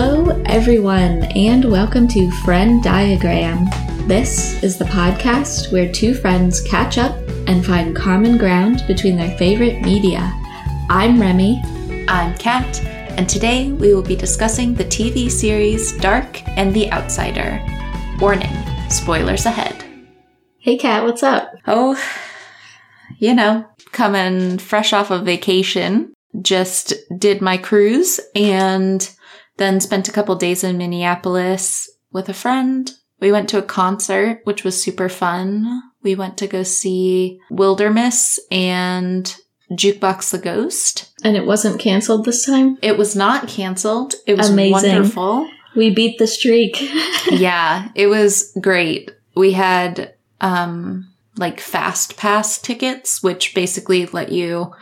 Hello, everyone, and welcome to Frenn Diagram. This is the podcast where two friends catch up and find common ground between their favorite media. I'm Remy. I'm Kat, and today we will be discussing the TV series Dark and the Outsider. Warning spoilers ahead. Hey, Kat, what's up? Oh, you know, coming fresh off of vacation, just did my cruise and then spent a couple days in Minneapolis with a friend. We went to a concert, which was super fun. We went to go see Wildermiss and Jukebox the Ghost. And it wasn't canceled this time? It was not canceled. It was Amazing. wonderful. We beat the streak. yeah, it was great. We had um like fast pass tickets, which basically let you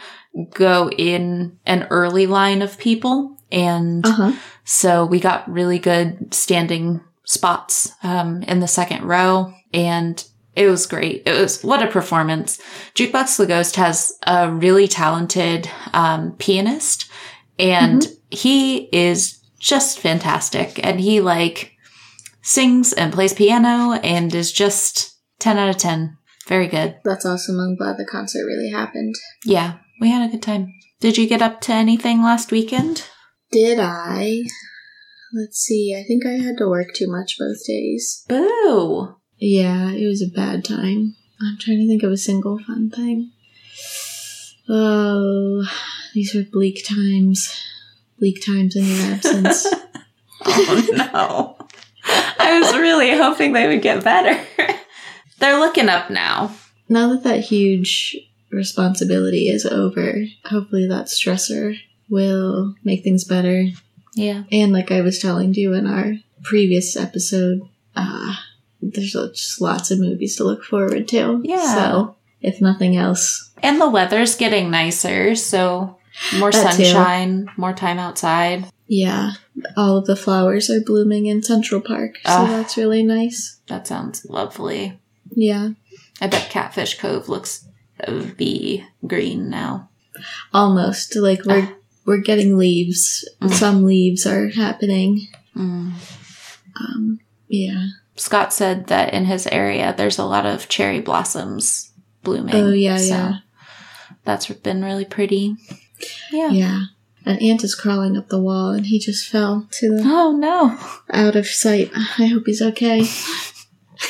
go in an early line of people. And uh-huh. so we got really good standing spots um, in the second row. And it was great. It was what a performance. Jukebox the Ghost has a really talented um, pianist, and he is just fantastic. And he like sings and plays piano and is just 10 out of 10. Very good. That's awesome. I'm glad the concert really happened. Yeah, we had a good time. Did you get up to anything last weekend? Did I? Let's see. I think I had to work too much both days. Boo. Yeah, it was a bad time. I'm trying to think of a single fun thing. Oh, these were bleak times. Bleak times in your absence. Oh no. I was really hoping they would get better. They're looking up now. now that that huge responsibility is over, hopefully that stressor will make things better. Yeah. And like I was telling you in our previous episode, uh, there's just lots of movies to look forward to. Yeah. So, if nothing else, And the weather's getting nicer, so more That too. sunshine, more time outside. yeah, all of the flowers are blooming in Central Park. So Ah. that's really nice. That sounds lovely. Yeah. I bet Catfish Cove looks be green now. Almost. Like we're we're getting leaves. Mm. Some leaves are happening. Mm. Um yeah. Scott said that in his area there's a lot of cherry blossoms blooming. Oh, yeah, so yeah. That's been really pretty. Yeah. Yeah. An ant is crawling up the wall and he just fell to the Oh no. out of sight. I hope he's okay.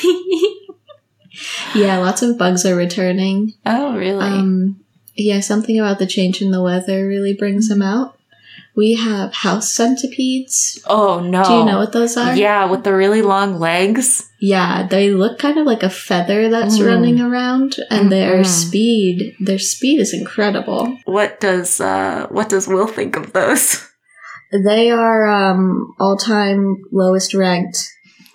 yeah, lots of bugs are returning. Oh really? Um, yeah, something about the change in the weather really brings them out. We have house centipedes. oh no. Do you know what those are? Yeah, with the really long legs. Yeah, they look kind of like a feather that's Mm. running around, and their Mhm. speed, their speed is incredible. What does uh what does Will think of those? They are um, all-time lowest ranked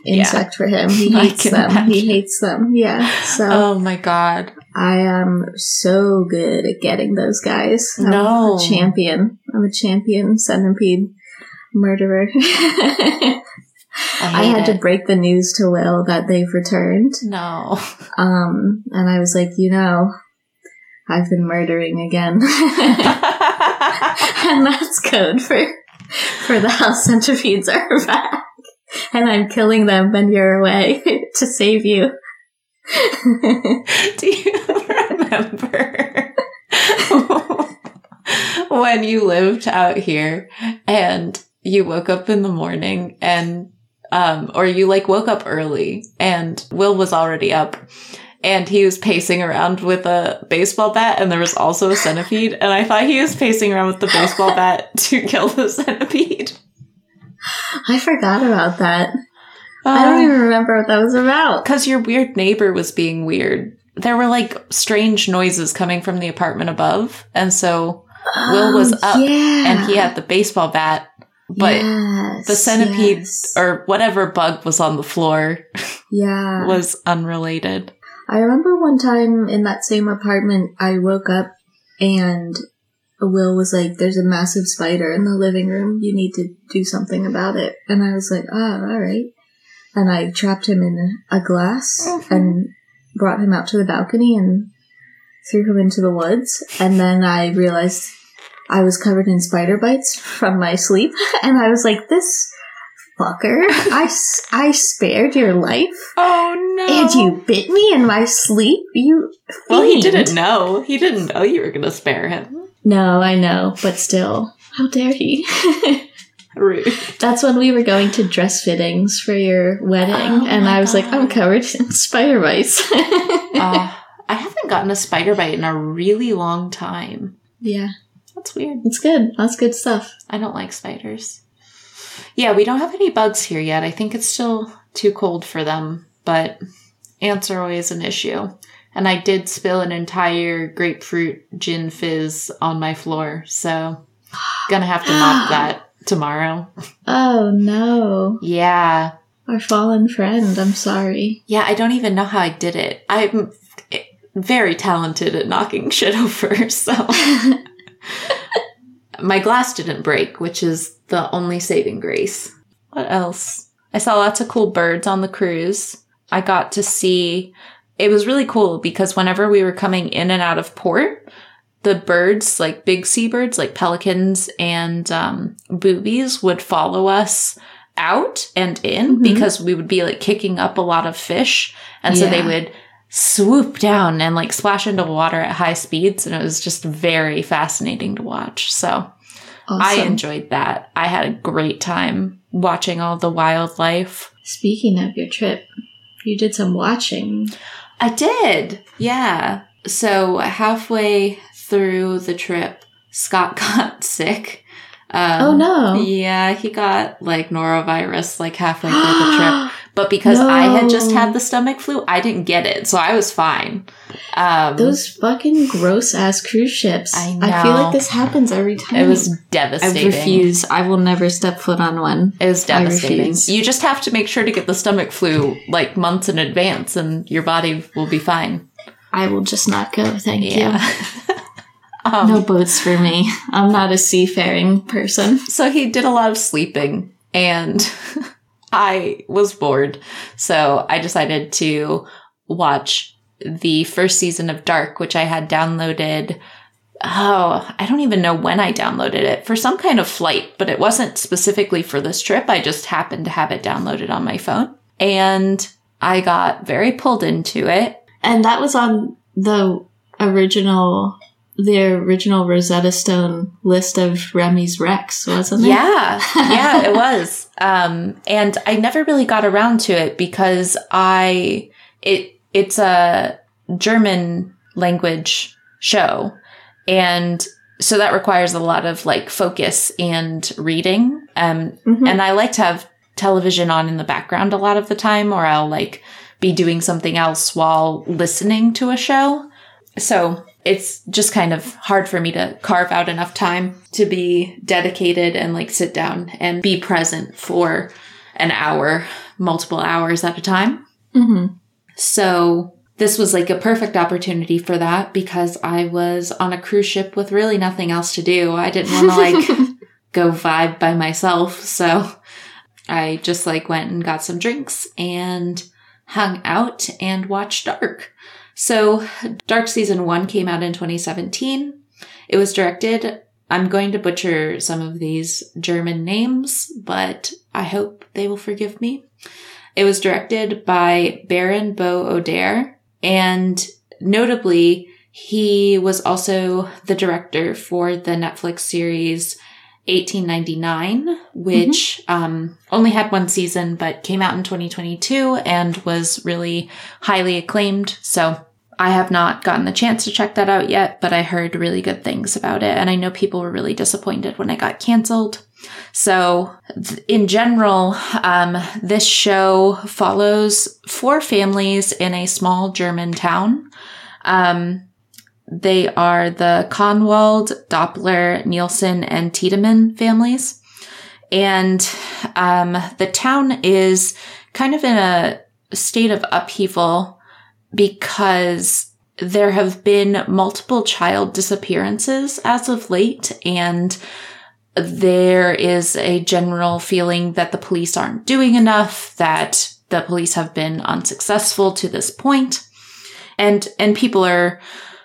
insect for him. He hates them. He hates them. Yeah. So Oh my god. I am so good at getting those guys. I'm No. a champion. I'm a champion centipede murderer. I, I, had to break the news to Will that they've returned. No. Um, and I was like, you know, I've been murdering again. and that's code for for the house centipedes are back. And I'm killing them when you're away to save you. Do you remember when you lived out here and you woke up in the morning and um or you like woke up early and Will was already up and he was pacing around with a baseball bat and there was also a centipede and I thought he was pacing around with the baseball bat to kill the centipede. I forgot about that. I don't even uh, remember what that was about. Because your weird neighbor was being weird. There were like strange noises coming from the apartment above. And so Will was Oh, up yeah. and he had the baseball bat, but Yes, the centipede yes. or whatever bug was on the floor yeah. was unrelated. I remember one time in that same apartment, I woke up and Will was like, "There's a massive spider in the living room. You need to do something about it." And I was like, "Oh, all right." And I trapped him in a glass Mhm. and brought him out to the balcony and threw him into the woods. And then I realized I was covered in spider bites from my sleep, and I was like, "This." fucker. I I spared your life. Oh no! And you bit me in my sleep? You Well, he didn't know. He didn't know you were to spare him. No, I know, but still. How dare he? Rude. That's when we were going to dress fittings for your wedding, Oh and I was like, I'm covered in spider bites. uh, I haven't gotten a spider bite in a really long time. yeah, That's weird. it's good. That's good stuff. I don't like spiders. Yeah, we don't have any bugs here yet. I think it's still too cold for them, but ants are always an issue. And I did spill an entire grapefruit gin fizz on my floor, so gonna have to mop that tomorrow. Oh no. Yeah. Our fallen friend, I'm sorry. Yeah, I don't even know how I did it. I'm very talented at knocking shit over, so my glass didn't break, which is the only saving grace. What else? I saw lots of cool birds on the cruise. I got to see it was really cool because whenever we were coming in and out of port, the birds, like big seabirds, like pelicans and um, boobies, would follow us out and in Mhm. because we would be like kicking up a lot of fish. And so they would swoop down and like splash into water at high speeds. And it was just very fascinating to watch. So I enjoyed that. I had a great time watching all the wildlife. Speaking of your trip, you did some watching. I did. Yeah. So halfway through the trip, Scott got sick. Um, oh no. Yeah, he got like norovirus like halfway through the trip. But because I had just had the stomach flu, I didn't get it. So I was fine. Um, Those fucking gross ass cruise ships. I feel like this happens every time. it was devastating. I refuse. I will never step foot on one. It was devastating. You just have to make sure to get the stomach flu like months in advance and your body will be fine. I will just not go. Thank Yeah. um. No boats for me. I'm not a seafaring person. So he did a lot of sleeping and I was bored. So I decided to watch the first season of Dark, which I had downloaded. Oh, I don't even know when I downloaded it for some kind of flight, but it wasn't specifically for this trip. I just happened to have it downloaded on my phone and I got very pulled into it. And that was on the original, the original Rosetta Stone list of Remy's recs, wasn't it? Yeah, yeah, it was. Um, and I never really got around to it because I it it's a German language show, and so that requires a lot of like focus and reading. Um, Mhm. and I like to have television on in the background a lot of the time, or I'll like be doing something else while listening to a show. So it's just kind of hard for me to carve out enough time to be dedicated and like sit down and be present for an hour, multiple hours at a time. Mhm. So this was like a perfect opportunity for that because I was on a cruise ship with really nothing else to do. I didn't want to like go vibe by myself. So I just like went and got some drinks and hung out and watched Dark. So Dark season one came out in 2017. It was directed, I'm going to butcher some of these German names, but I hope they will forgive me. It was directed by Baran bo Odar, and notably, he was also the director for the Netflix series 1899, which um, only had one season but came out in 2022 and was really highly acclaimed. So I have not gotten the chance to check that out yet, but I heard really good things about it. And I know people were really disappointed when it got canceled. So, th- in general, um, this show follows four families in a small German town. Um, they are the Kahnwald, Doppler, Nielsen, and Tiedemann families. And um, the town is kind of in a state of upheaval because there have been multiple child disappearances as of late, and there is a general feeling that the police aren't doing enough, that the police have been unsuccessful to this point, and and people are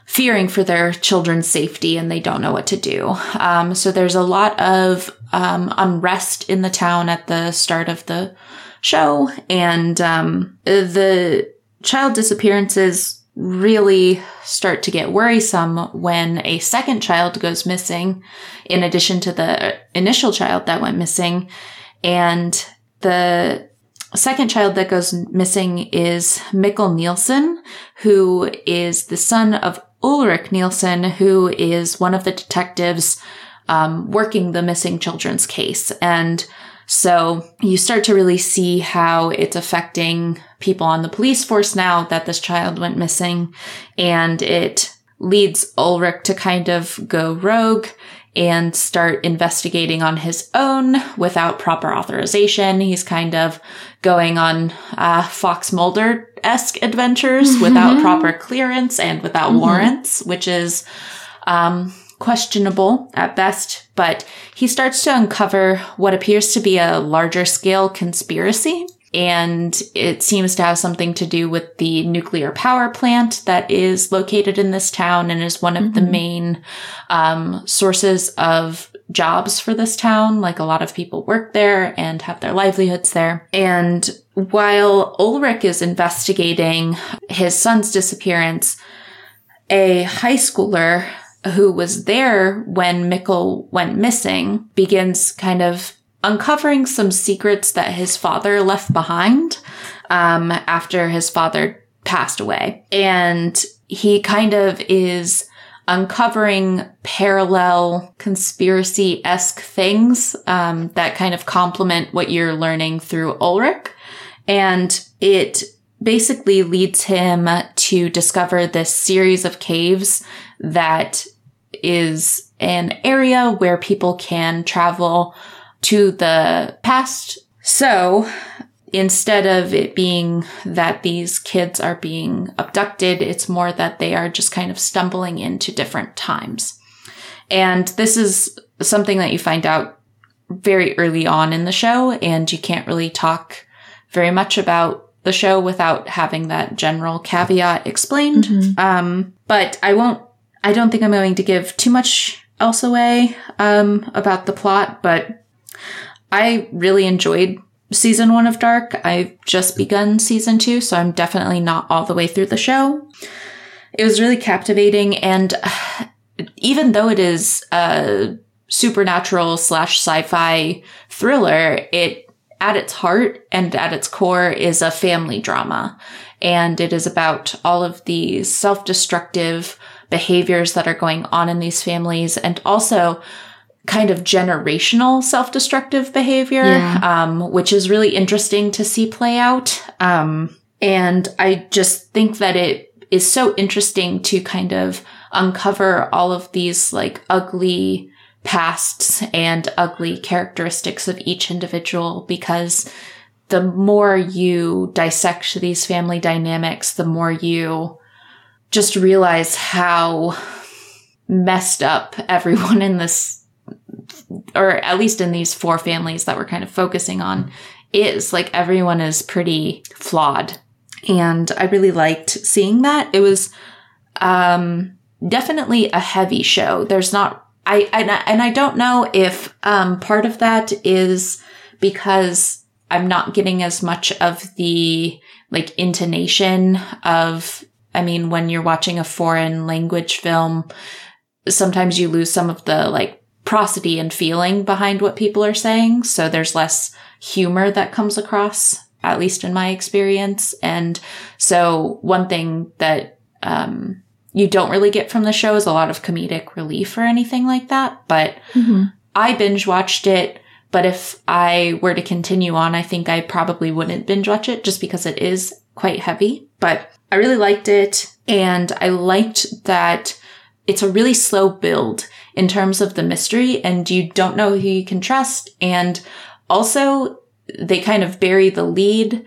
fearing for their children's safety and they don't know what to do. Um, so there's a lot of um, unrest in the town at the start of the show, and um, the child disappearances really start to get worrisome when a second child goes missing, in addition to the initial child that went missing, and the second child that goes missing is Mikkel Nielsen, who is the son of Ulrich Nielsen, who is one of the detectives um, working the missing children's case. And so you start to really see how it's affecting people on the police force now that this child went missing. And it leads Ulrich to kind of go rogue and start investigating on his own without proper authorization. He's kind of going on uh, Fox Mulder esque adventures mm-hmm. without proper clearance and without mm-hmm. warrants, which is um, questionable at best. But he starts to uncover what appears to be a larger scale conspiracy and it seems to have something to do with the nuclear power plant that is located in this town and is one of mm-hmm. the main um, sources of jobs for this town. Like a lot of people work there and have their livelihoods there. And while Ulrich is investigating his son's disappearance, a high schooler who was there when Mikkel went missing begins kind of uncovering some secrets that his father left behind um, after his father passed away. And he kind of is uncovering parallel conspiracy esque things um, that kind of complement what you're learning through Ulrich. And it basically leads him to discover this series of caves that is an area where people can travel to the past. So instead of it being that these kids are being abducted, it's more that they are just kind of stumbling into different times. And this is something that you find out very early on in the show, and you can't really talk very much about the show without having that general caveat explained. Mm-hmm. Um, but I won't, I don't think I'm going to give too much else away um, about the plot, but I really enjoyed season one of Dark. I've just begun season two, so I'm definitely not all the way through the show. It was really captivating, and even though it is a supernatural slash sci-fi thriller, it at its heart and at its core is a family drama. And it is about all of the self-destructive behaviors that are going on in these families and also kind of generational self-destructive behavior, yeah. um, which is really interesting to see play out. Um, and I just think that it is so interesting to kind of uncover all of these like ugly pasts and ugly characteristics of each individual because the more you dissect these family dynamics, the more you just realize how messed up everyone in this or at least in these four families that we're kind of focusing on, is like everyone is pretty flawed. And I really liked seeing that. It was um, definitely a heavy show. There's not I and, I and I don't know if um, part of that is because I'm not getting as much of the like intonation of I mean when you're watching a foreign language film sometimes you lose some of the like prosody and feeling behind what people are saying. So there's less humor that comes across, at least in my experience. And so one thing that, um, you don't really get from the show is a lot of comedic relief or anything like that. But mm-hmm. I binge watched it. But if I were to continue on, I think I probably wouldn't binge watch it just because it is quite heavy. But I really liked it. And I liked that it's a really slow build in terms of the mystery and you don't know who you can trust. And also they kind of bury the lead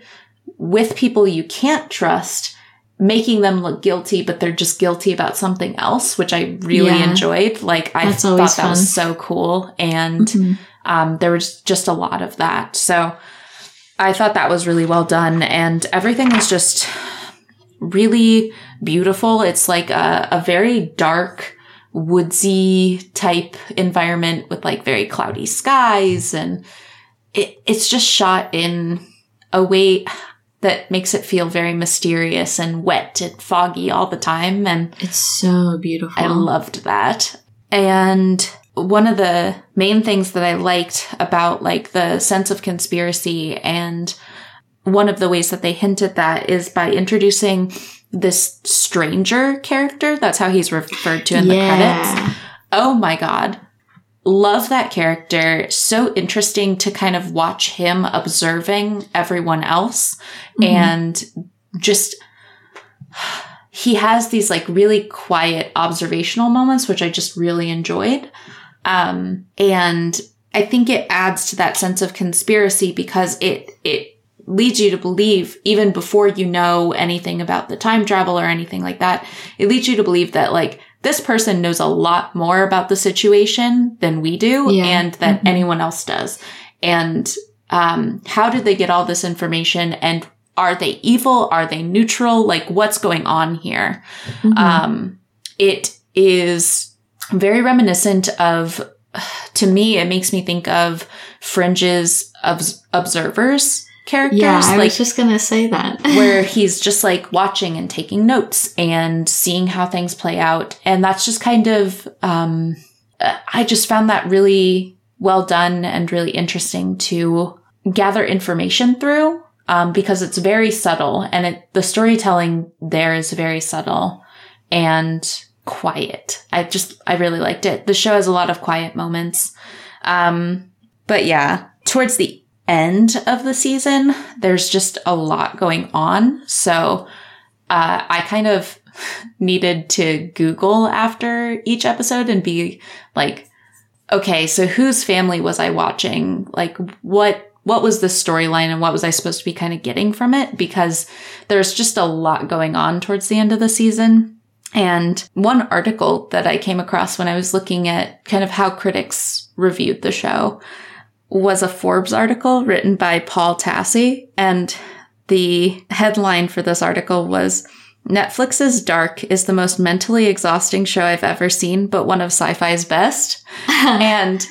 with people you can't trust, making them look guilty, but they're just guilty about something else, which I really yeah. enjoyed. Like I That's thought that fun. was so cool. And, mm-hmm. um, there was just a lot of that. So I thought that was really well done and everything was just really beautiful. It's like a, a very dark, woodsy type environment with like very cloudy skies and it, it's just shot in a way that makes it feel very mysterious and wet and foggy all the time. And It's so beautiful. I loved that. And one of the main things that I liked about like the sense of conspiracy and one of the ways that they hint at that is by introducing this stranger character. That's how he's referred to in the credits. Oh my God. Love that character. So interesting to kind of watch him observing everyone else Mhm. and just he has these like really quiet observational moments which i just really enjoyed um and i think it adds to that sense of conspiracy because it it leads you to believe even before you know anything about the time travel or anything like that it leads you to believe that like this person knows a lot more about the situation than we do Yeah. and that Mhm. anyone else does and um, how did they get all this information and are they evil are they neutral like what's going on here Mhm. um, it is very reminiscent of to me it makes me think of fringe's obs- observers characters yeah, I like was just gonna say that. where he's just like watching and taking notes and seeing how things play out. And that's just kind of, um, uh, I just found that really well done and really interesting to gather information through. Um, because it's very subtle and it, the storytelling there is very subtle and quiet. I just, I really liked it. The show has a lot of quiet moments. Um, but yeah, towards the end of the season, there's just a lot going on. So uh, I kind of needed to Google after each episode and be like, okay, so whose family was I watching? Like, what what was the storyline and what was I supposed to be kind of getting from it? Because there's just a lot going on towards the end of the season. And one article that I came across when I was looking at kind of how critics reviewed the show was a Forbes article written by Paul Tassi. And the headline for this article was Netflix's Dark is the most mentally exhausting show I've ever seen, but one of sci fi's best. and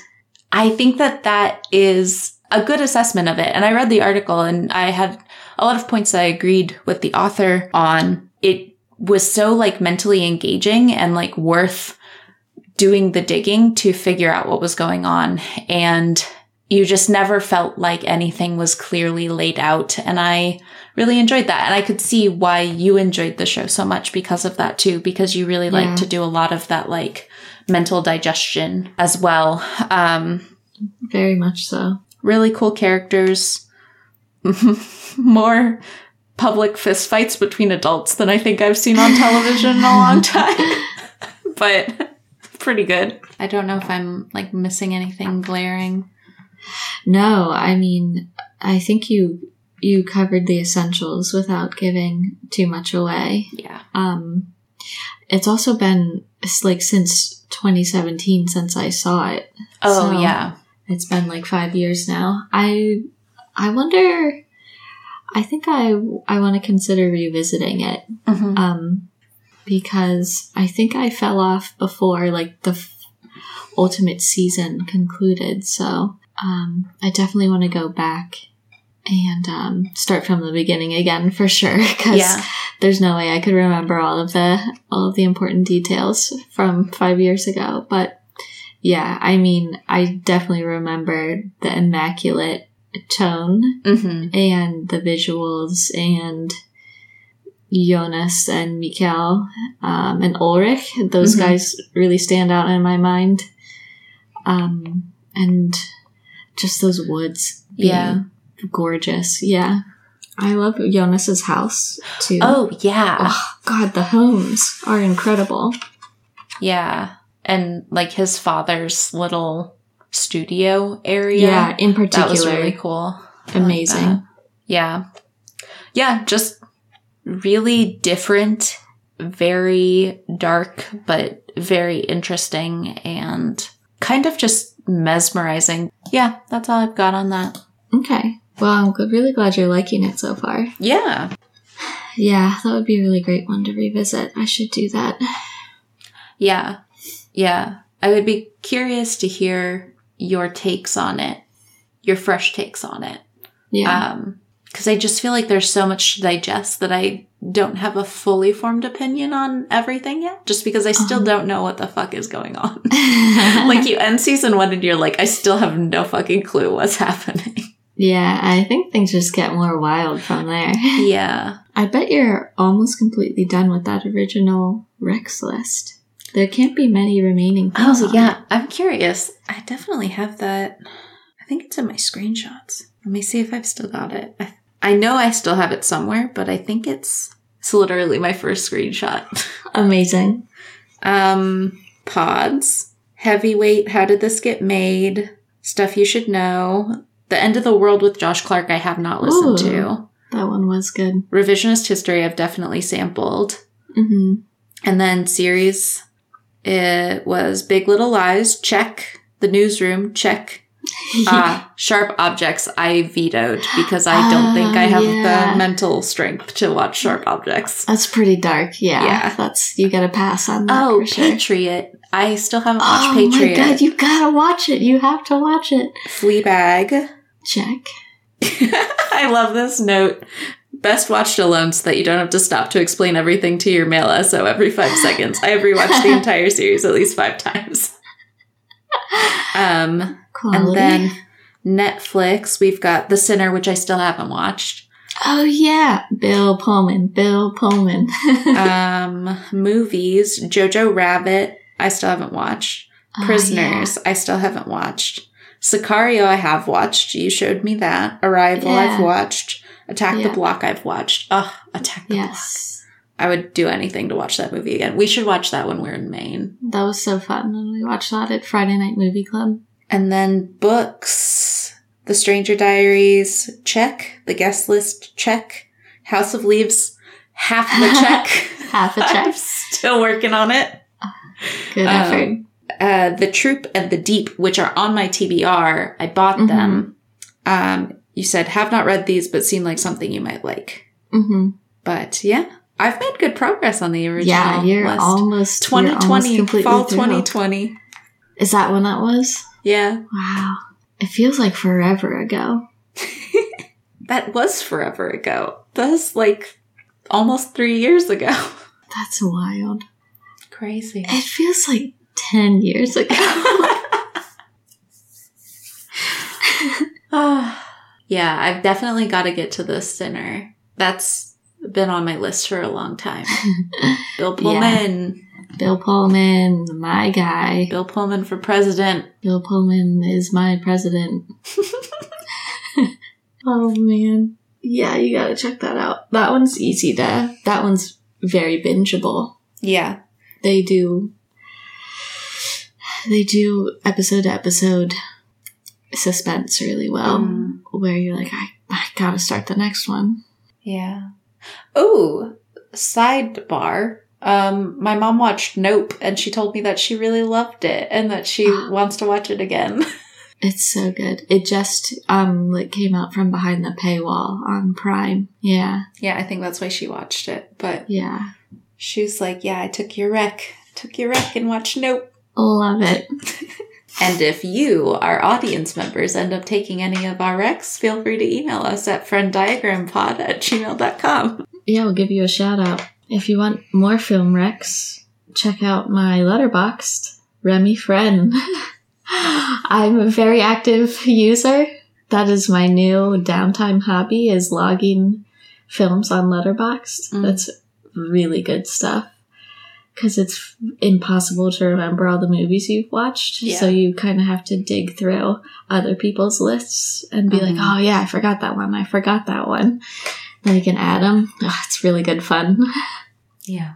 I think that that is a good assessment of it. And I read the article and I had a lot of points that I agreed with the author on. It was so like mentally engaging and like worth doing the digging to figure out what was going on. And you just never felt like anything was clearly laid out. And I really enjoyed that. And I could see why you enjoyed the show so much because of that too, because you really like Yeah. to do a lot of that like mental digestion as well. Um, Very much so. really cool characters, more public fistfights between adults than I think I've seen on television in a long time. but pretty good. I don't know if I'm like missing anything glaring. No, I mean, I think you you covered the essentials without giving too much away. Yeah. Um, it's also been it's like since 2017 since I saw it. Oh So- yeah. It's been like five years now. I I wonder. I think I I want to consider revisiting it. Mhm. Um, because I think I fell off before like the f- ultimate season concluded. So um, I definitely want to go back and um, start from the beginning again for sure. Because Yeah. there's no way I could remember all of the all of the important details from five years ago. But yeah, I mean, I definitely remember the immaculate tone hmm and the visuals and Jonas and Mikkel um, and Ulrich. Those Mhm. guys really stand out in my mind. Um, and just those woods. being Yeah. Gorgeous. Yeah. I love Jonas's house too. Oh yeah. Oh, God, the homes are incredible. Yeah. And like his father's little studio area. Yeah, in particular. That was really cool. I like Amazing. Yeah. Yeah, just really different, very dark, but very interesting and kind of just mesmerizing. Yeah, that's all I've got on that. Okay. Well, I'm really glad you're liking it so far. Yeah. Yeah, that would be a really great one to revisit. I should do that. Yeah. Yeah. I would be curious to hear your takes on it, your fresh takes on it. Yeah. Um, cause I just feel like there's so much to digest that I don't have a fully formed opinion on everything yet, just because I still Uh-huh. don't know what the fuck is going on. like you end season one and you're like, I still have no fucking clue what's happening. yeah, I think things just get more wild from there. yeah. I bet you're almost completely done with that original recs list. There can't be many remaining things. Oh yeah, I'm curious. I definitely have that. I think it's in my screenshots. Let me see if I've still got it. I, I know I still have it somewhere, but I think it's it's literally my first screenshot. Amazing. Um, pods, heavyweight. How did this get made? Stuff you should know. The end of the world with Josh Clark. I have not listened Ooh. to. That one was good. Revisionist history. I've definitely sampled. hmm And then series, it was Big Little Lies, check. The Newsroom, check. Ah, Sharp Objects, I vetoed because I don't think I have yeah. the mental strength to watch Sharp Objects. That's pretty dark. Yeah, Yeah. that's you got to pass on that. Oh, sure. Patriot. I still haven't watched Oh Patriot. my god, you gotta watch it. You have to watch it. Fleabag. Check. I love this note. Best watched alone so that you don't have to stop to explain everything to your mail SO every five seconds. I have rewatched the entire series at least five times. Um, Quality. and then Netflix, we've got The Sinner, which I still haven't watched. oh yeah, Bill Pullman. Bill Pullman. Um, movies, Jojo Rabbit, I still haven't watched. Oh, Prisoners, I still haven't watched. Sicario, I have watched. You showed me that. Arrival, Yeah. I've watched. Attack Yeah. the Block, I've watched. Ugh, Attack the yeah. Block. I would do anything to watch that movie again. We should watch that when we're in Maine. That was so fun. And we watched that at Friday Night Movie Club. And then books, The Stranger Diaries, check. The guest list, check. House of Leaves, half the check. Half a I'm check. still working on it. Good Um, effort. Uh, the Troop and the Deep, which are on my TBR, I bought Mhm. them. Um, you said have not read these, but seem like something you might like. hmm But yeah, I've made good progress on the original. Yeah, you're list. almost you're almost 2020, fall through. 2020. Is that when that was? Yeah, Wow. It feels like forever ago. that was forever ago. That's like almost three years ago. That's wild. Crazy. It feels like 10 years ago. Ah, yeah, I've definitely got to get to The Sinner. That's been on my list for a long time. Bill Pullman. Bill Pullman, my guy. Bill Pullman for president. Bill Pullman is my president. oh man. Yeah, you gotta check that out. That one's easy to, that one's very bingeable. Yeah. They do, they do episode to episode suspense really well, Um, where you're like, I, I gotta start the next one. yeah. Oh, sidebar. Um, my mom watched Nope and she told me that she really loved it and that she wants to watch it again. It's so good. It just, um, like came out from behind the paywall on Prime. Yeah, yeah, I think that's why she watched it. But yeah. she was like, Yeah, I took your rec. Took your rec and watched Nope. Love it. And if you, our audience members, end up taking any of our recs, feel free to email us at frenndiagrampod at gmail.com. Yeah, we'll give you a shout out. If you want more film recs, check out my Letterboxd Remy Frenn. I'm a very active user. That is my new downtime hobby is logging films on Letterboxd. Mm. That's really good stuff. Cause it's impossible to remember all the movies you've watched. Yeah. So you kind of have to dig through other people's lists and be like, Mhm. oh yeah, I forgot that one. I forgot that one. Then you can add them. it's really good fun. Yeah.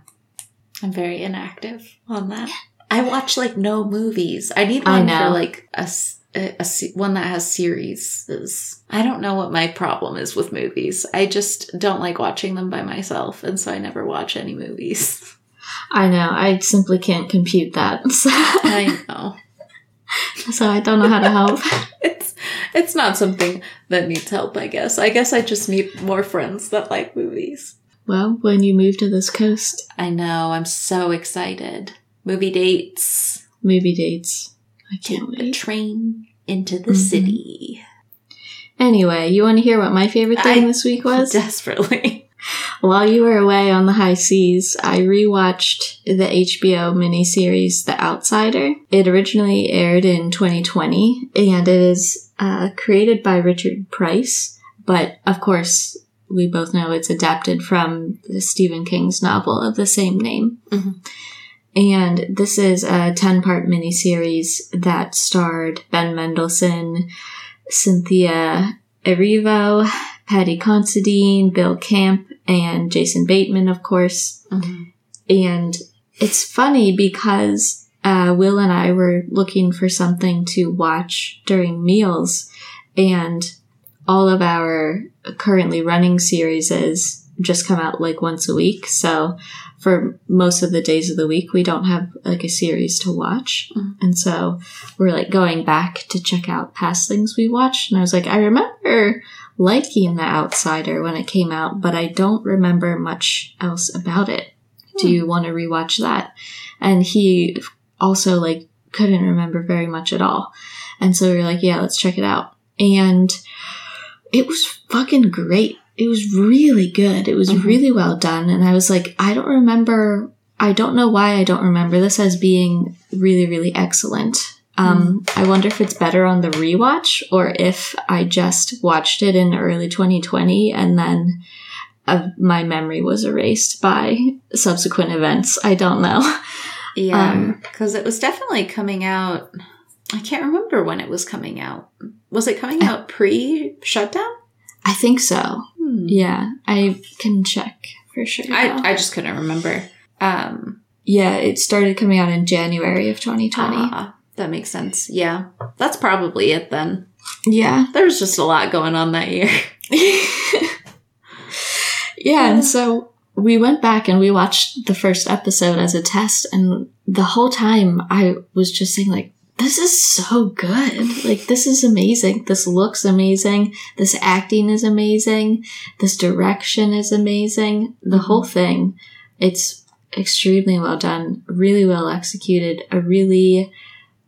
I'm very inactive on that. I watch like no movies. I need one know. for like a, a- a one that has series. I don't know what my problem is with movies. I just don't like watching them by myself, and so I never watch any movies. I know. I simply can't compute that. So, I know. so I don't know how to help. It's it's not something that needs help, I guess. I guess I just need more friends that like movies. Well, when you move to this coast, I know. I'm so excited. Movie dates. movie dates. I can't the wait. train into the Mhm. city. Anyway, you want to hear what my favorite thing I- this week was? Desperately. While you were away on the high seas, I rewatched the HBO miniseries The Outsider. It originally aired in 2020 and it is uh, created by Richard Price, but of course, we both know it's adapted from the Stephen King's novel of the same name. Mhm. And this is a 10 part miniseries that starred Ben Mendelsohn, Cynthia Erivo, Paddy Considine, Bill Camp, and Jason Bateman, of course. And it's funny because uh, Will and I were looking for something to watch during meals, and all of our currently running series is just come out like once a week. So for most of the days of the week, we don't have like a series to watch. Mhm. And so we're like going back to check out past things we watched. And I was like, I remember liking The Outsider when it came out, but I don't remember much else about it. Do you want to rewatch that? And he also like couldn't remember very much at all. And so we were like, yeah, let's check it out. And it was fucking great. It was really good. It was Mhm. really well done. And I was like, I don't remember, I don't know why I don't remember this as being really, really excellent. Um, I wonder if it's better on the rewatch or if I just watched it in early 2020 and then uh, my memory was erased by subsequent events. I don't know. Yeah, Um, because it was definitely coming out. I can't remember when it was coming out. Was it coming out pre shutdown? I think so. Hmm. Yeah, I can check for sure. I, I just couldn't remember. Um, yeah, it started coming out in January of 2020. ah, that makes sense. Yeah, that's probably it then. Yeah. There was just a lot going on that year. yeah, and so we went back and we watched the first episode as a test, and the whole time I was just saying, like, this is so good. Like, this is amazing. This looks amazing. This acting is amazing. This direction is amazing. The whole mm-hmm. thing, it's extremely well done, really well executed, a really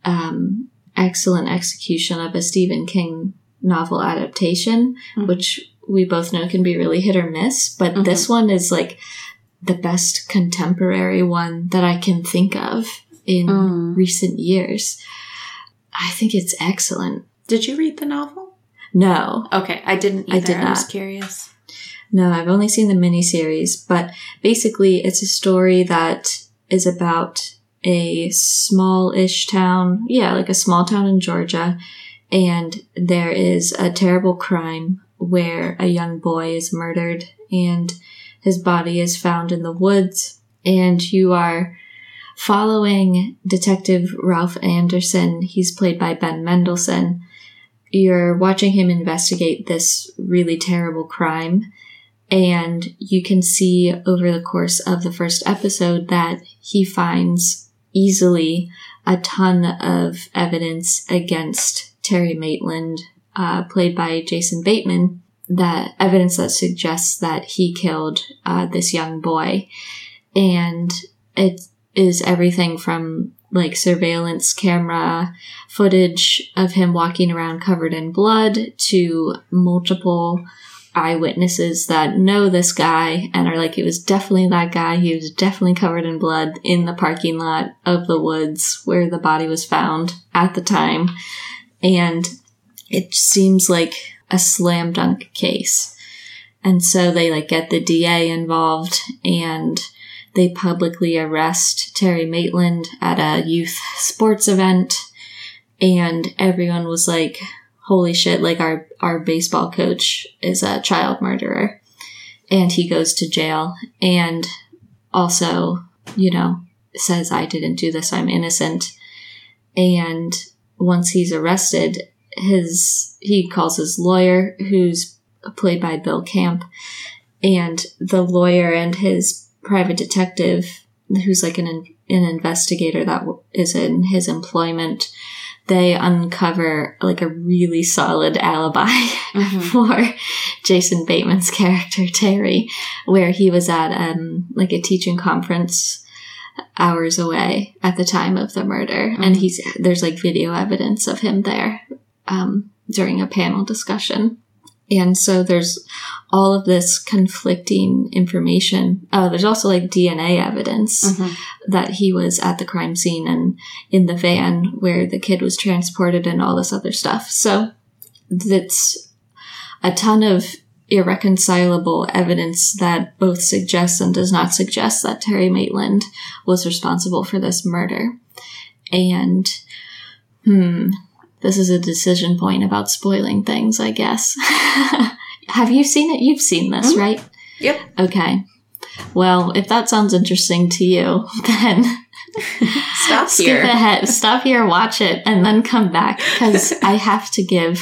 um, excellent execution of a Stephen King novel adaptation, Mhm. which we both know can be really hit or miss. But Mhm. this one is like the best contemporary one that I can think of in Mm. recent years. I think it's excellent. Did you read the novel? No, Okay, I didn't I either. did I was not. curious. No, I've only seen the miniseries, but basically it's a story that is about a small-ish town. Yeah, like a small town in Georgia. And there is a terrible crime where a young boy is murdered and his body is found in the woods. And you are following Detective Ralph Anderson. He's played by Ben Mendelsohn. You're watching him investigate this really terrible crime and you can see over the course of the first episode that he finds easily a ton of evidence against Terry Maitland, uh, played by Jason Bateman, that evidence that suggests that he killed uh, this young boy. And it is everything from like surveillance camera footage of him walking around covered in blood to multiple eyewitnesses that know this guy and are like, it was definitely that guy. He was definitely covered in blood in the parking lot of the woods where the body was found at the time. And it seems like a slam dunk case. And so they like get the DA involved and they publicly arrest Terry Maitland at a youth sports event. And everyone was like, holy shit, like our, our baseball coach is a child murderer. And he goes to jail and also, you know, says, I didn't do this, I'm innocent. And once he's arrested, his, he calls his lawyer, who's played by Bill Camp, and the lawyer and his private detective, who's like an, an investigator that is in his employment, they uncover like a really solid alibi Mhm. for Jason Bateman's character Terry, where he was at um like a teaching conference hours away at the time of the murder, and Mhm. he's there's like video evidence of him there um, during a panel discussion, and so there's all of this conflicting information. Uh, there's also like DNA evidence Mhm. that he was at the crime scene and in the van where the kid was transported and all this other stuff. So that's a ton of irreconcilable evidence that both suggests and does not suggest that Terry Maitland was responsible for this murder. And, hmm, this is a decision point about spoiling things, I guess. Have you seen it? You've seen this, Mhm. right? Yep. Okay. Well, if that sounds interesting to you, then Stop skip here. ahead, stop here, watch it, and then come back because I have to give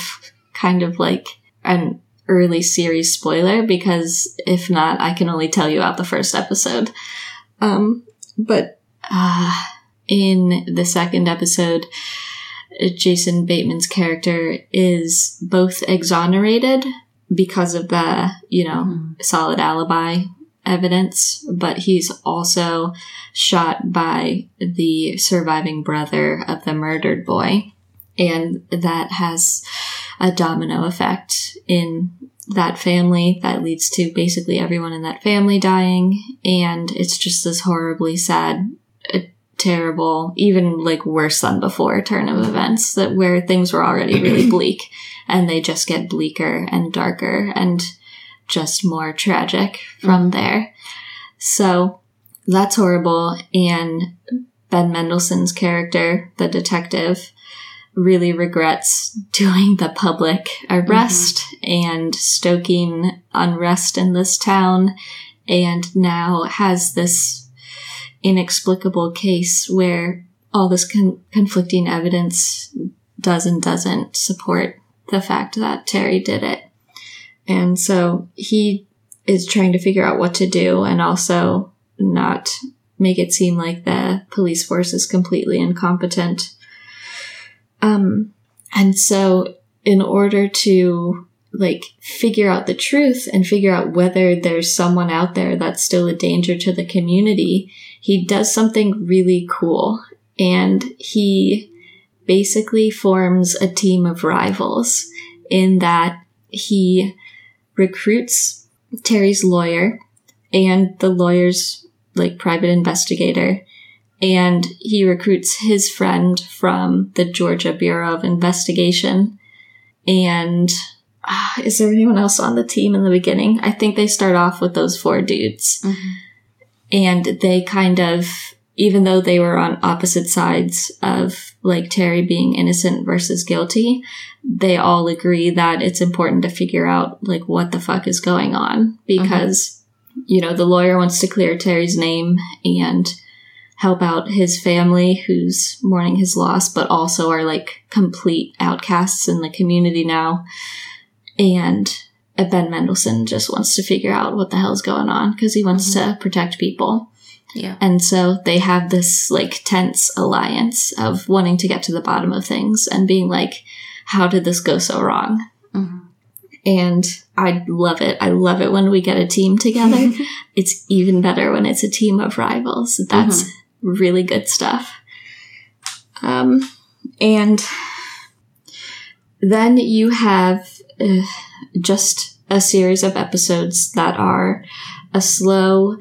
kind of like an early series spoiler because if not, I can only tell you about the first episode. Um, but uh, in the second episode, Jason Bateman's character is both exonerated because of the, you know, Mhm. solid alibi evidence, but he's also shot by the surviving brother of the murdered boy. And that has a domino effect in that family that leads to basically everyone in that family dying. And it's just this horribly sad, terrible, even like worse than before turn of events that where things were already really bleak and they just get bleaker and darker and just more tragic from mm. there. So that's horrible. And Ben Mendelsohn's character, the detective, really regrets doing the public arrest mm-hmm. and stoking unrest in this town, and now has this inexplicable case where all this con- conflicting evidence does and doesn't support the fact that Terry did it. And so he is trying to figure out what to do and also not make it seem like the police force is completely incompetent. Um, and so in order to like figure out the truth and figure out whether there's someone out there that's still a danger to the community, he does something really cool. And he basically forms a team of rivals in that he recruits Terry's lawyer and the lawyer's like private investigator and he recruits his friend from the Georgia Bureau of Investigation and ah, is there anyone else on the team in the beginning? I think they start off with those four dudes Mhm. And they kind of even though they were on opposite sides of like Terry being innocent versus guilty, they all agree that it's important to figure out like what the fuck is going on. Because you know the lawyer wants to clear Terry's name and help out his family who's mourning his loss but also are like complete outcasts in the community now. And Ben Mendelsohn just wants to figure out what the hell's going on because he wants to protect people. Yeah. And so they have this like tense alliance of wanting to get to the bottom of things and being like, how did this go so wrong? Mhm. And I love it. I love it when we get a team together. it's even better when it's a team of rivals. That's really good stuff. Um, and then you have uh, just a series of episodes that are a slow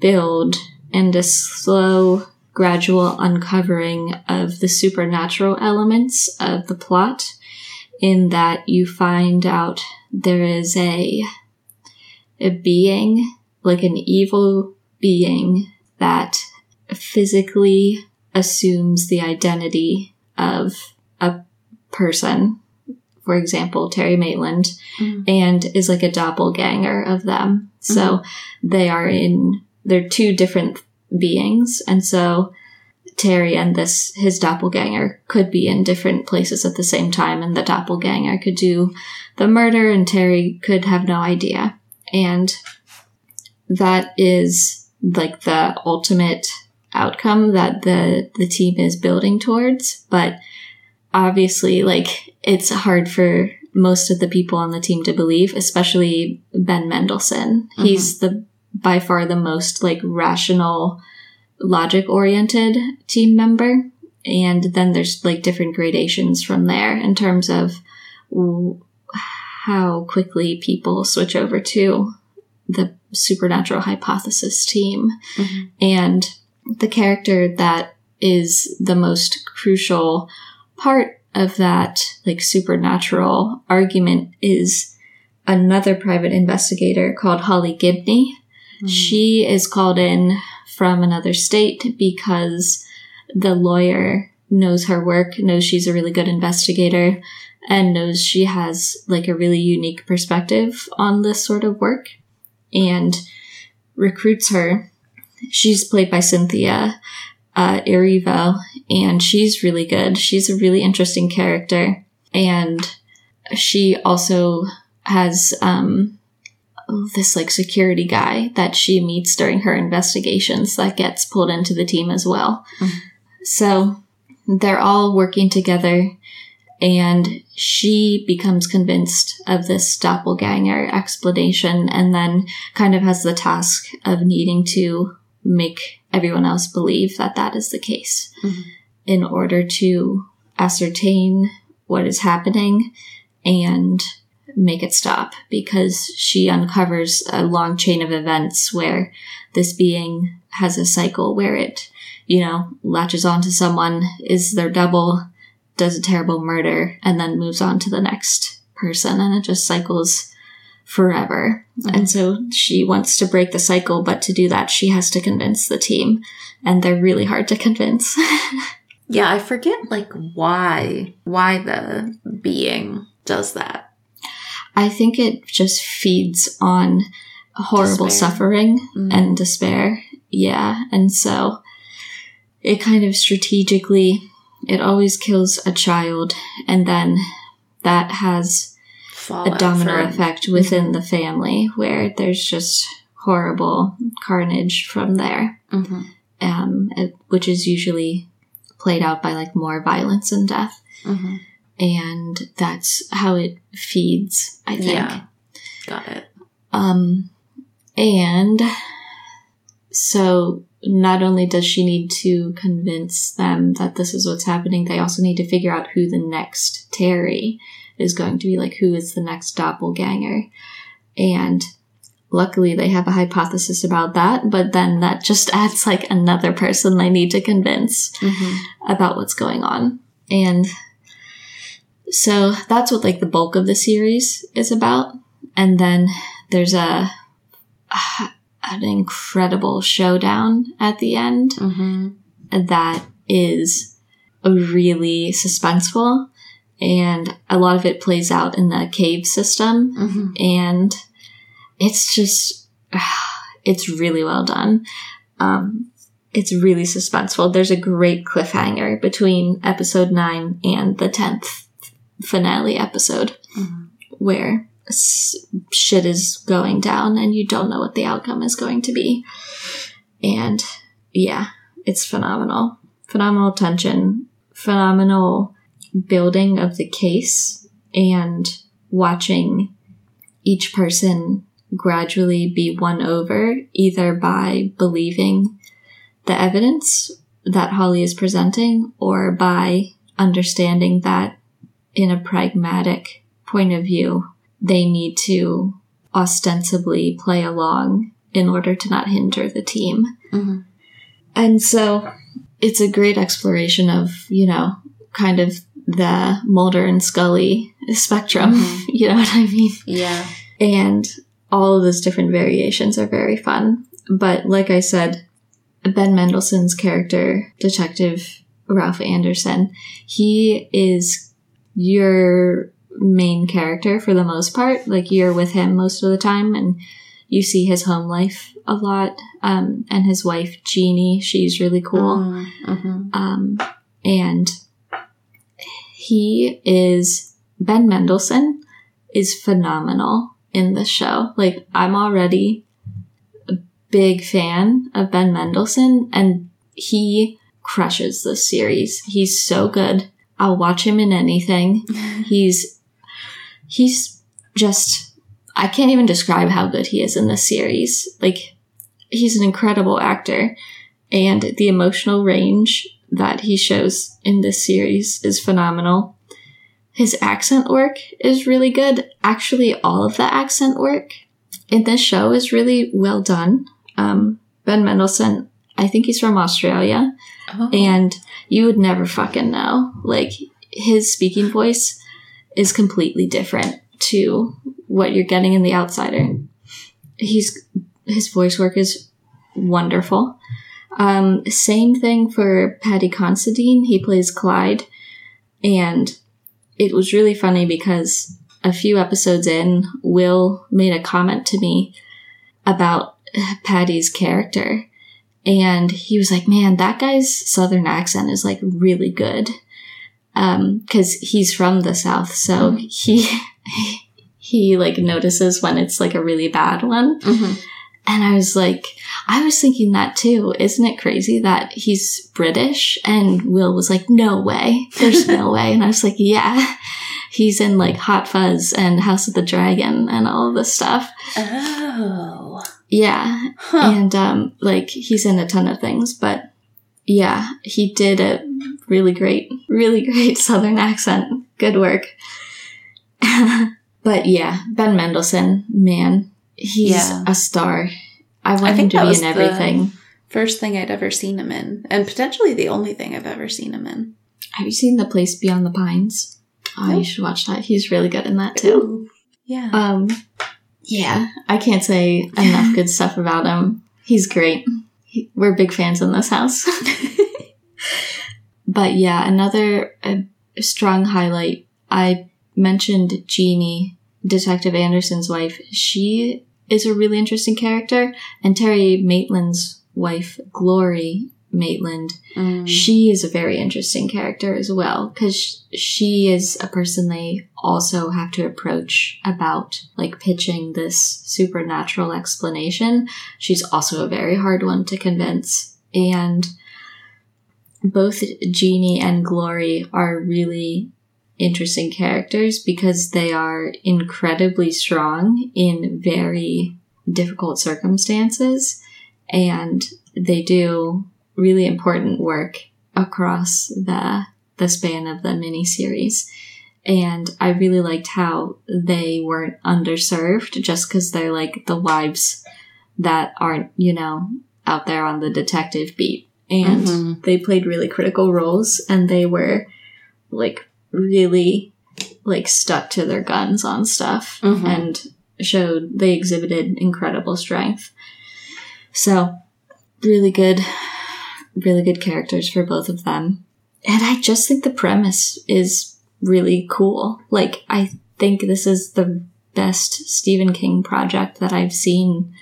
build and a slow gradual uncovering of the supernatural elements of the plot in that you find out there is a a being like an evil being that physically assumes the identity of a person for example terry maitland Mhm. and is like a doppelganger of them. So they are in they're two different beings. And so terry and this his doppelganger could be in different places at the same time and the doppelganger could do the murder and terry could have no idea. And that is like the ultimate outcome that the the team is building towards. But obviously, like, it's hard for most of the people on the team to believe, especially Ben Mendelsohn. He's the by far the most like rational, logic oriented team member. And then there's like different gradations from there in terms of w- how quickly people switch over to the supernatural hypothesis team. Mhm. And the character that is the most crucial part of that like supernatural argument is another private investigator called Holly Gibney. Hmm. She is called in from another state because the lawyer knows her work, knows she's a really good investigator, and knows she has like a really unique perspective on this sort of work and recruits her. She's played by Cynthia uh, Erivo, and she's really good. She's a really interesting character, and she also has um, this like security guy that she meets during her investigations that gets pulled into the team as well. Mhm. So they're all working together, and she becomes convinced of this doppelganger explanation, and then kind of has the task of needing to make everyone else believe that that is the case Mhm. in order to ascertain what is happening and make it stop because she uncovers a long chain of events where this being has a cycle where it, you know, latches onto someone, is their double, does a terrible murder, and then moves on to the next person, and it just cycles forever. And so she wants to break the cycle, but to do that, she has to convince the team, and they're really hard to convince. Yeah, I forget like why why the being does that. I think it just feeds on horrible Despair. suffering Mm. and despair. Yeah. And so it kind of strategically, it always kills a child and then that has a domino effect within the family where there's just horrible carnage from there. Mhm. Um, which is usually played out by like more violence and death. Mhm. And that's how it feeds, I think. Yeah. Got it. Um, and so not only does she need to convince them that this is what's happening, they also need to figure out who the next Terry is going to be, like who is the next doppelganger. And luckily they have a hypothesis about that, but then that just adds like another person they need to convince Mhm. about what's going on. And so that's what like the bulk of the series is about. And then there's a, an incredible showdown at the end Mhm. that is really suspenseful and a lot of it plays out in the cave system. Mhm. and it's just it's really well done. Um it's really suspenseful. There's a great cliffhanger between episode 9 and the 10th finale episode Mhm. where shit is going down and you don't know what the outcome is going to be. And yeah it's phenomenal. Phenomenal tension. Phenomenal building of the case and watching each person gradually be won over either by believing the evidence that Holly is presenting or by understanding that in a pragmatic point of view, they need to ostensibly play along in order to not hinder the team. Mhm. And so it's a great exploration of, you know, kind of the Mulder and Scully spectrum. Mhm. You know what I mean? Yeah. And all of those different variations are very fun. But like I said, Ben Mendelsohn's character, Detective Ralph Anderson, he is your main character for the most part. Like you're with him most of the time and you see his home life a lot. Um, and his wife, Jeannie, she's really cool. Mm, mhm. Um, and he is Ben Mendelsohn is phenomenal in this show. Like I'm already a big fan of Ben Mendelsohn and he crushes this series. He's so good. I'll watch him in anything. he's he's just I can't even describe how good he is in this series. Like he's an incredible actor and the emotional range that he shows in this series is phenomenal. His accent work is really good. Actually, all of the accent work in this show is really well done. Um, ben Mendelsohn, I think he's from Australia, Oh. and you would never fucking know. Like, his speaking voice is completely different to what you're getting in The Outsider. He's his voice work is wonderful. Um, same thing for Paddy Considine. He plays Claude, and it was really funny because a few episodes in, Will made a comment to me about Paddy's character, and he was like, "Man, that guy's southern accent is like really good." Um, cause he's from the South, so he, he like notices when it's like a really bad one. Mhm. And I was like, I was thinking that too. Isn't it crazy that he's British? And Will was like, no way. There's no way. And I was like, yeah. He's in like Hot Fuzz and House of the Dragon and all of this stuff. Oh. Yeah. Huh. And um like he's in a ton of things, but yeah, he did a really great, really great southern accent. Good work. but yeah, Ben Mendelsohn, man, he's Yeah. a star. I want I him to be in everything. First thing I'd ever seen him in, and potentially the only thing I've ever seen him in. Have you seen The Place Beyond the Pines? Oh, No. you should watch that. He's really good in that too. Ooh. Yeah. Um, yeah, I can't say enough good stuff about him. He's great. He, we're big fans in this house. but yeah, another uh, strong highlight. I mentioned Jeannie, Detective Anderson's wife. She is a really interesting character, and Terry Maitland's wife, Glory Maitland, Mm. she is a very interesting character as well because she is a person they also have to approach about like pitching this supernatural explanation. She's also a very hard one to convince. And both Jeannie and Glory are really interesting characters because they are incredibly strong in very difficult circumstances and they do really important work across the the span of the miniseries. And I really liked how they weren't underserved just because they're like the wives that aren't, you know, out there on the detective beat. And Mhm. they played really critical roles and they were like really like stuck to their guns on stuff Mhm. and showed they exhibited incredible strength. So really good really good characters for both of them. And I just think the premise is really cool. Like I think this is the best Stephen King project that I've seen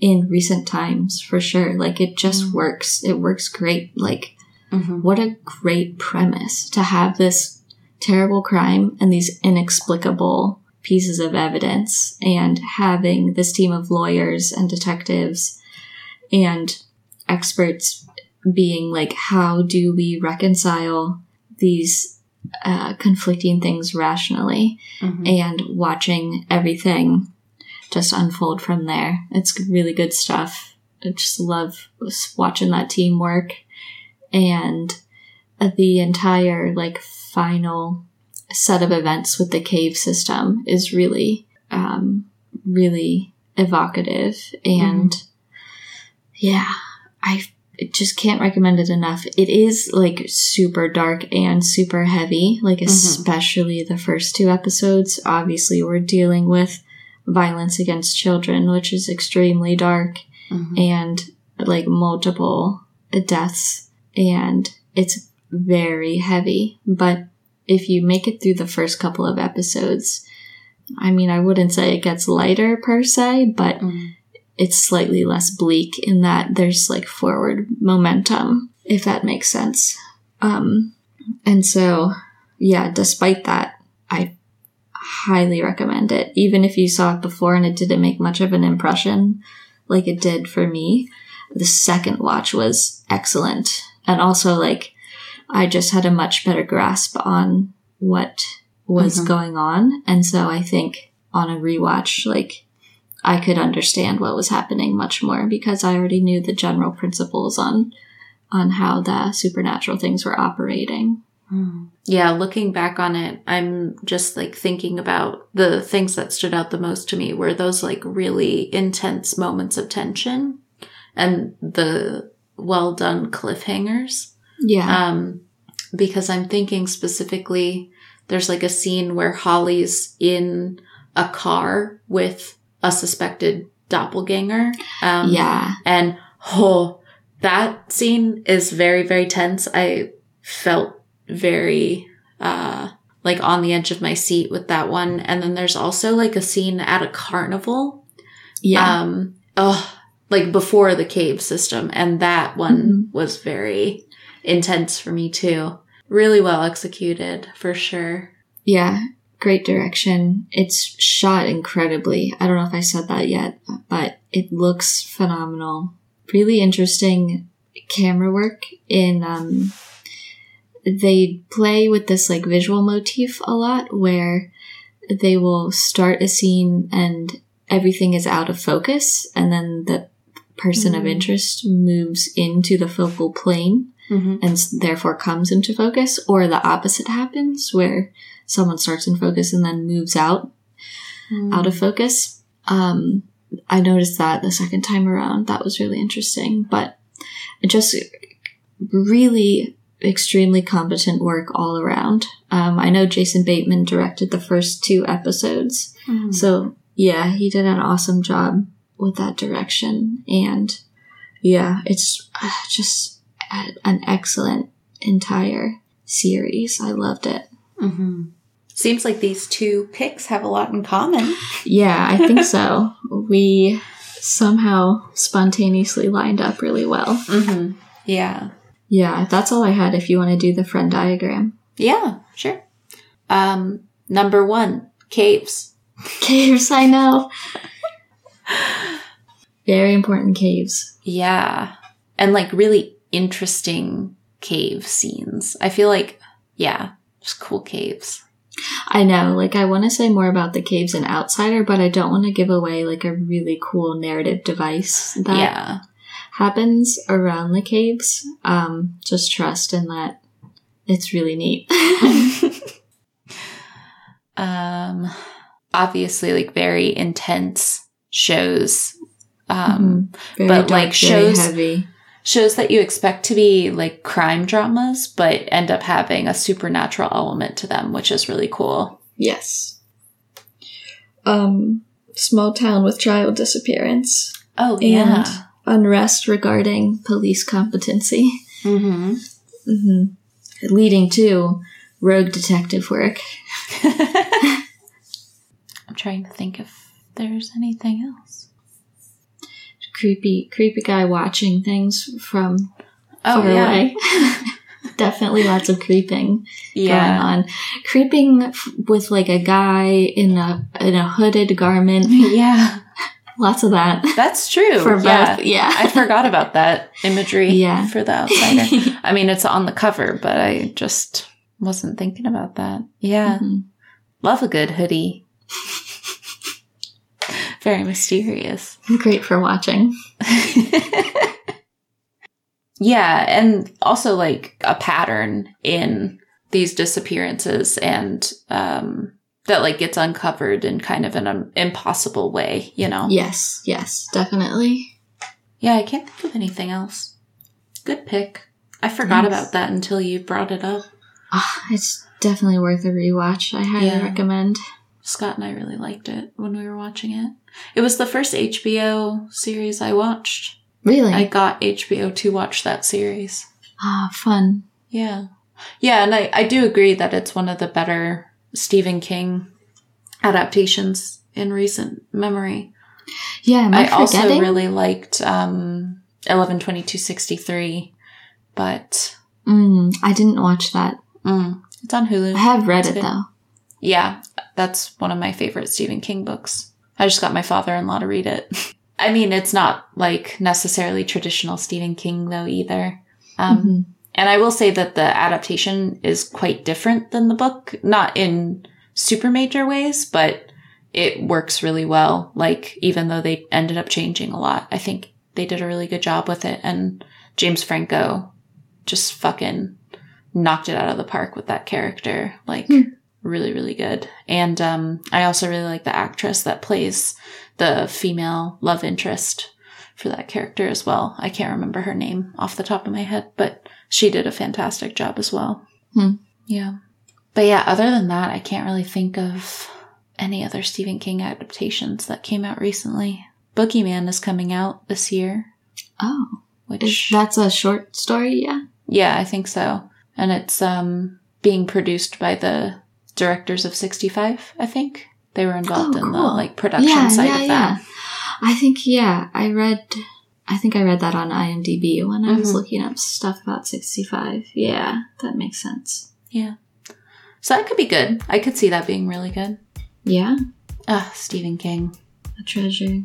in recent times for sure. Like it just Mm. works. It works great. Like Mhm. what a great premise to have this terrible crime and these inexplicable pieces of evidence and having this team of lawyers and detectives and experts being like how do we reconcile these uh, conflicting things rationally Mhm. and watching everything just unfold from there. It's really good stuff. I just love watching that teamwork and the entire like final set of events with the cave system is really um really evocative. And yeah i just can't recommend it enough. It is like super dark and super heavy like especially the first two episodes. Obviously we're dealing with violence against children which is extremely dark Mhm. and like multiple deaths. And it's very heavy but if you make it through the first couple of episodes i mean i wouldn't say it gets lighter per se but Mhm. it's slightly less bleak in that there's like forward momentum if that makes sense. Um and so yeah despite that i highly recommend it. Even if you saw it before and it didn't make much of an impression like it did for me the second watch was excellent. And also like I just had a much better grasp on what was Mhm. going on. And so I think on a rewatch, like, I could understand what was happening much more because I already knew the general principles on on how the supernatural things were operating. Yeah, looking back on it, I'm just like thinking about the things that stood out the most to me were those like really intense moments of tension and the well done cliffhangers. Yeah. Um, because I'm thinking specifically, there's like a scene where Holly's in a car with a suspected doppelganger. Um, yeah. and oh, that scene is very, very tense. I felt very, uh, like on the edge of my seat with that one. And then there's also like a scene at a carnival. Yeah. Um, oh, like before the cave system. And that one Mhm. was very intense for me too. Really well executed for sure. Yeah, great direction. It's shot incredibly. I don't know if I said that yet, but it looks phenomenal. Really interesting camera work in um they play with this like visual motif a lot where they will start a scene and everything is out of focus and then the person of Mhm. interest moves into the focal plane Mm-hmm. and therefore comes into focus, or the opposite happens where someone starts in focus and then moves out out of focus. Um, I noticed that the second time around. That was really interesting, but just really extremely competent work all around. Um, I know Jason Bateman directed the first two episodes, Mhm. so yeah, he did an awesome job with that direction. And yeah, it's uh, just a- an excellent entire series. I loved it. Mm-hmm. Seems like these two picks have a lot in common. Yeah, I think so. we somehow spontaneously lined up really well. Mm-hmm. Yeah. Yeah, that's all I had if you want to do the Frenn diagram. Yeah, sure. Um, number one, caves. Caves, I know. Very important caves. Yeah. And like really interesting cave scenes. I feel like, yeah, just cool caves. I know, like I want to say more about the caves in Outsider, but I don't want to give away like a really cool narrative device that yeah. happens around the caves. Um, just trust in that it's really neat. um, obviously like very intense shows. Um, Mhm. Very but, dark, like, shows- heavy. Shows that you expect to be like crime dramas, but end up having a supernatural element to them, which is really cool. Yes. Um, small town with child disappearance Oh, and yeah. unrest regarding police competency, Mm-hmm. Mm-hmm. leading to rogue detective work. I'm trying to think if there's anything else. Creepy, creepy guy watching things from Oh, far yeah. away. Definitely lots of creeping going on. Creeping f- with like a guy in a in a hooded garment. Yeah. Lots of that That's true. for yeah. both. Yeah. I forgot about that imagery Yeah. for the outsider. I mean, it's on the cover, but I just wasn't thinking about that. Yeah. Mhm. Love a good hoodie. Very mysterious. Great for watching. yeah, and also like a pattern in these disappearances and um that like gets uncovered in kind of an um, impossible way, you know. Yes, yes, definitely. Yeah, I can't think of anything else. Good pick. I forgot Nice. about that until you brought it up. Ah, it's definitely worth a rewatch. I highly Yeah. recommend. Scott and I really liked it when we were watching it. It was the first HBO series I watched. Really? I got HBO to watch that series. ah, fun. Yeah. Yeah, and I, I do agree that it's one of the better Stephen King adaptations in recent memory. Yeah, I, I also really liked um, 11.22.63, but Mm, I didn't watch that. mm, it's on Hulu. I have read It's it good. though. Yeah, that's one of my favorite Stephen King books. I just got my father in law to read it. I mean, it's not like necessarily traditional Stephen King though either. Um, Mhm. and I will say that the adaptation is quite different than the book, not in super major ways, but it works really well. Like, even though they ended up changing a lot, I think they did a really good job with it. And James Franco just fucking knocked it out of the park with that character. Like, really, really good. And um, I also really like the actress that plays the female love interest for that character as well. I can't remember her name off the top of my head, but she did a fantastic job as well. Hmm. Yeah. But yeah, other than that, I can't really think of any other Stephen King adaptations that came out recently. Boogeyman is coming out this year, Oh, which is, that's a short story. Yeah. yeah, I think so. And it's um being produced by the directors of 65, I think. They were involved Oh, in the like production yeah, side yeah, of yeah. that. I think yeah. I read. I think I read that on IMDb when I was Mhm. looking up stuff about sixty-five. Yeah, that makes sense. Yeah. So that could be good. I could see that being really good. Yeah, Ah, Stephen King. a treasure.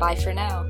Bye for now.